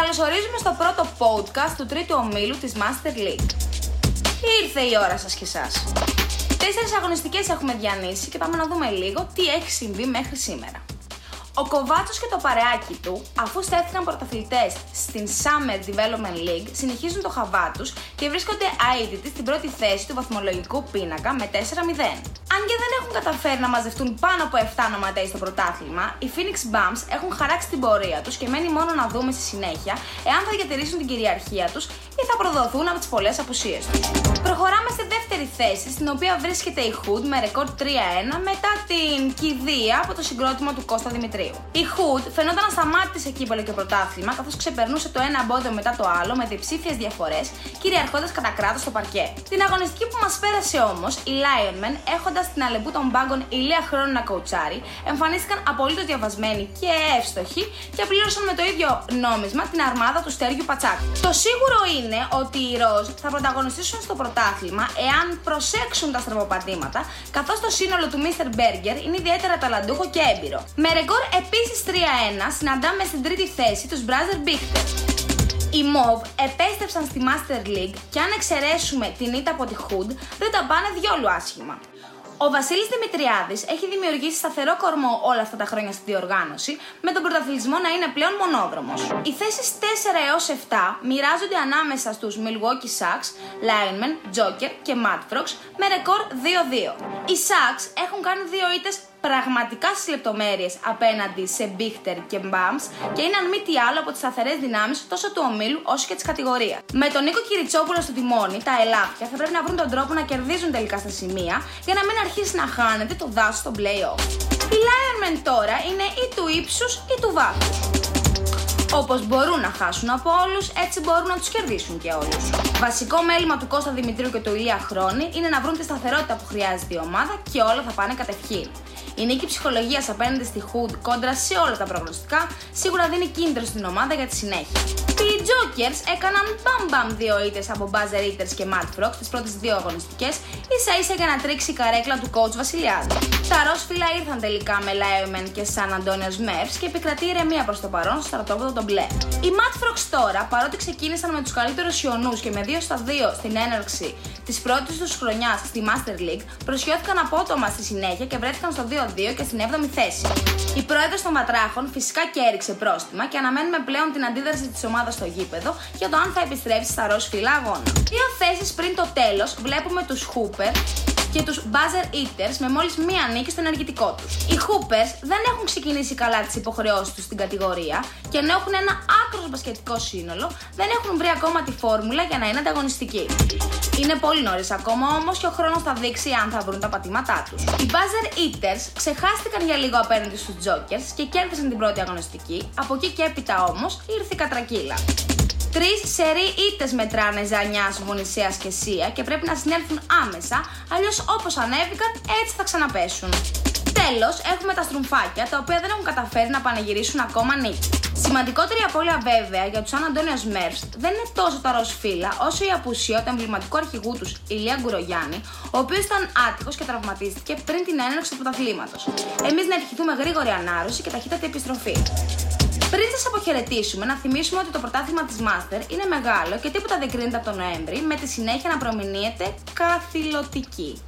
καλωσορίζουμε στο πρώτο podcast του τρίτου ομίλου της Master League. Ήρθε η ώρα σας και εσάς. Τέσσερις αγωνιστικές έχουμε διανύσει και πάμε να δούμε λίγο τι έχει συμβεί μέχρι σήμερα. Ο Κοβάτσος και το παρεάκι του, αφού στέφθηκαν πρωταθλητές στην Summer Development League, συνεχίζουν το χαβά τους και βρίσκονται αίτητοι στην πρώτη θέση του βαθμολογικού πίνακα με 4-0. Αν και δεν έχουν καταφέρει να μαζευτούν πάνω από 7 ονοματέοι στο πρωτάθλημα, οι Phoenix Bums έχουν χαράξει την πορεία τους και μένει μόνο να δούμε στη συνέχεια εάν θα διατηρήσουν την κυριαρχία τους ή θα προδοθούν από τις πολλές απουσίες τους. Προχωράμε στη δεύτερη θέση, στην οποία βρίσκεται η Hood με ρεκόρ 3-1 μετά την κηδεία από το συγκρότημα του Κώστα Δημητρίου. Η Hood φαινόταν να σταμάτησε εκεί και πρωτάθλημα, καθώς ξεπερνούσε το ένα εμπόδιο μετά το άλλο με διψήφιες διαφορές, κυριαρχώντας κατά κράτος στο παρκέ. Την αγωνιστική που μας πέρασε όμως, οι Lionmen, έχοντας την αλεπού των μπάγκων ηλία χρόνου να κοουτσάρει, εμφανίστηκαν απολύτως διαβασμένοι και εύστοχοι και πλήρωσαν με το ίδιο νόμισμα την αρμάδα του Στέργιου Πατσάκ. Το σίγουρο είναι ότι οι Ροζ θα πρωταγωνιστήσουν στο πρωτάθλημα εάν προσέξουν τα στραβοπατήματα, καθώς το σύνολο του Mr. Berger είναι ιδιαίτερα ταλαντούχο και έμπειρο. Με ρεκόρ επίσης 3-1 συναντάμε στην τρίτη θέση τους Brother Bichter. Οι MOV επέστρεψαν στη Master League και αν εξαιρέσουμε την ήττα από τη Hood δεν τα πάνε διόλου άσχημα. Ο Βασίλης Δημητριάδης έχει δημιουργήσει σταθερό κορμό όλα αυτά τα χρόνια στη διοργάνωση, με τον πρωταθλητισμό να είναι πλέον μονόδρομος. Οι θέσεις 4 έως 7 μοιράζονται ανάμεσα στους Milwaukee Sucks, Lionmen, Joker και Mad Frogs με ρεκόρ 2-2. Οι Sucks έχουν κάνει δύο ήττες πραγματικά στις λεπτομέρειες απέναντι σε Μπίχτερ και Μπάμς και είναι αν μη τι άλλο από τις σταθερές δυνάμεις τόσο του ομίλου όσο και της κατηγορίας. Με τον Νίκο Κυριτσόπουλο στο τιμόνι, τα ελάφια θα πρέπει να βρουν τον τρόπο να κερδίζουν τελικά στα σημεία για να μην αρχίσει να χάνεται το δάσος στο playoff. Οι Lionmen τώρα είναι ή του ύψους ή του βάθους. Όπως μπορούν να χάσουν από όλους, έτσι μπορούν να τους κερδίσουν και όλους. Βασικό μέλημα του Κώστα Δημητρίου και του Ηλία Χρόνη είναι να βρουν τη σταθερότητα που χρειάζεται η ομάδα και όλα θα πάνε κατευχήν. Η νίκη ψυχολογίας απέναντι στη Hood κόντρα σε όλα τα προγνωστικά σίγουρα δίνει κίνητρο στην ομάδα για τη συνέχεια. Οι Jokers έκαναν μπαμ μπαμ δύο ήττες από Buzzer Eaters και Mad Frog τις πρώτες δύο αγωνιστικές, ίσα ίσα για να τρίξει η καρέκλα του coach Βασιλιάδη. Τα Ρόσφυλα ήρθαν τελικά με Liomen και San Antonio Smurfs και επικρατεί ηρεμία προς το παρόν στο στρατόπεδο των μπλε. Οι Mad Frogs τώρα, παρότι ξεκίνησαν με τους καλύτερους Ιωνού και με 2 στα 2 στην έναρξη της πρώτης τους χρονιάς στη Master League, προσιώθηκαν απότομα στη συνέχεια και βρέθηκαν στο 2 2 και στην 7η θέση. Η πρόεδρος των Βατράχων φυσικά και έριξε πρόστιμα και αναμένουμε πλέον την αντίδραση της ομάδας στο γήπεδο για το αν θα επιστρέψει στα ροζ φύλλα αγώνα. Δύο θέσεις πριν το τέλος βλέπουμε τους Hooper και τους Buzzer Eaters με μόλις μία νίκη στο ενεργητικό τους. Οι Hoopers δεν έχουν ξεκινήσει καλά τις υποχρεώσεις τους στην κατηγορία και ενώ έχουν ένα άκρος μπασκετικό σύνολο, δεν έχουν βρει ακόμα τη φόρμουλα για να είναι ανταγωνιστικοί. Είναι πολύ νωρίς ακόμα όμως και ο χρόνος θα δείξει αν θα βρουν τα πατήματά τους. Οι Buzzer Eaters ξεχάστηκαν για λίγο απέναντι στους Jokers και κέρδισαν την πρώτη αγωνιστική, από εκεί και έπειτα όμως ήρθε η κατρακύλα. Τρεις σερή ήττες μετράνε Ζανιάς, Βονησίας και Σία και πρέπει να συνέλθουν άμεσα, αλλιώς όπως ανέβηκαν έτσι θα ξαναπέσουν. Τέλος, έχουμε τα στρουμφάκια, τα οποία δεν έχουν καταφέρει να πανηγυρίσουν ακόμα νίκη. Σημαντικότερη απώλεια βέβαια για τους Σαν Αντώνιος Μέρφ δεν είναι τόσο τα ροζ φύλλα, όσο η απουσία του εμβληματικού αρχηγού τους, Ηλία Γκουρογιάννη, ο οποίος ήταν άτυχος και τραυματίστηκε πριν την έναρξη του πρωταθλήματος. Εμείς να ευχηθούμε γρήγορη ανάρρωση και ταχύτατη επιστροφή. Πριν σας αποχαιρετήσουμε, να θυμίσουμε ότι το πρωτάθλημα της Master είναι μεγάλο και τίποτα δεν κρίνεται από τον Νοέμβρη, με τη συνέχεια να προμηνύεται καθηλωτική.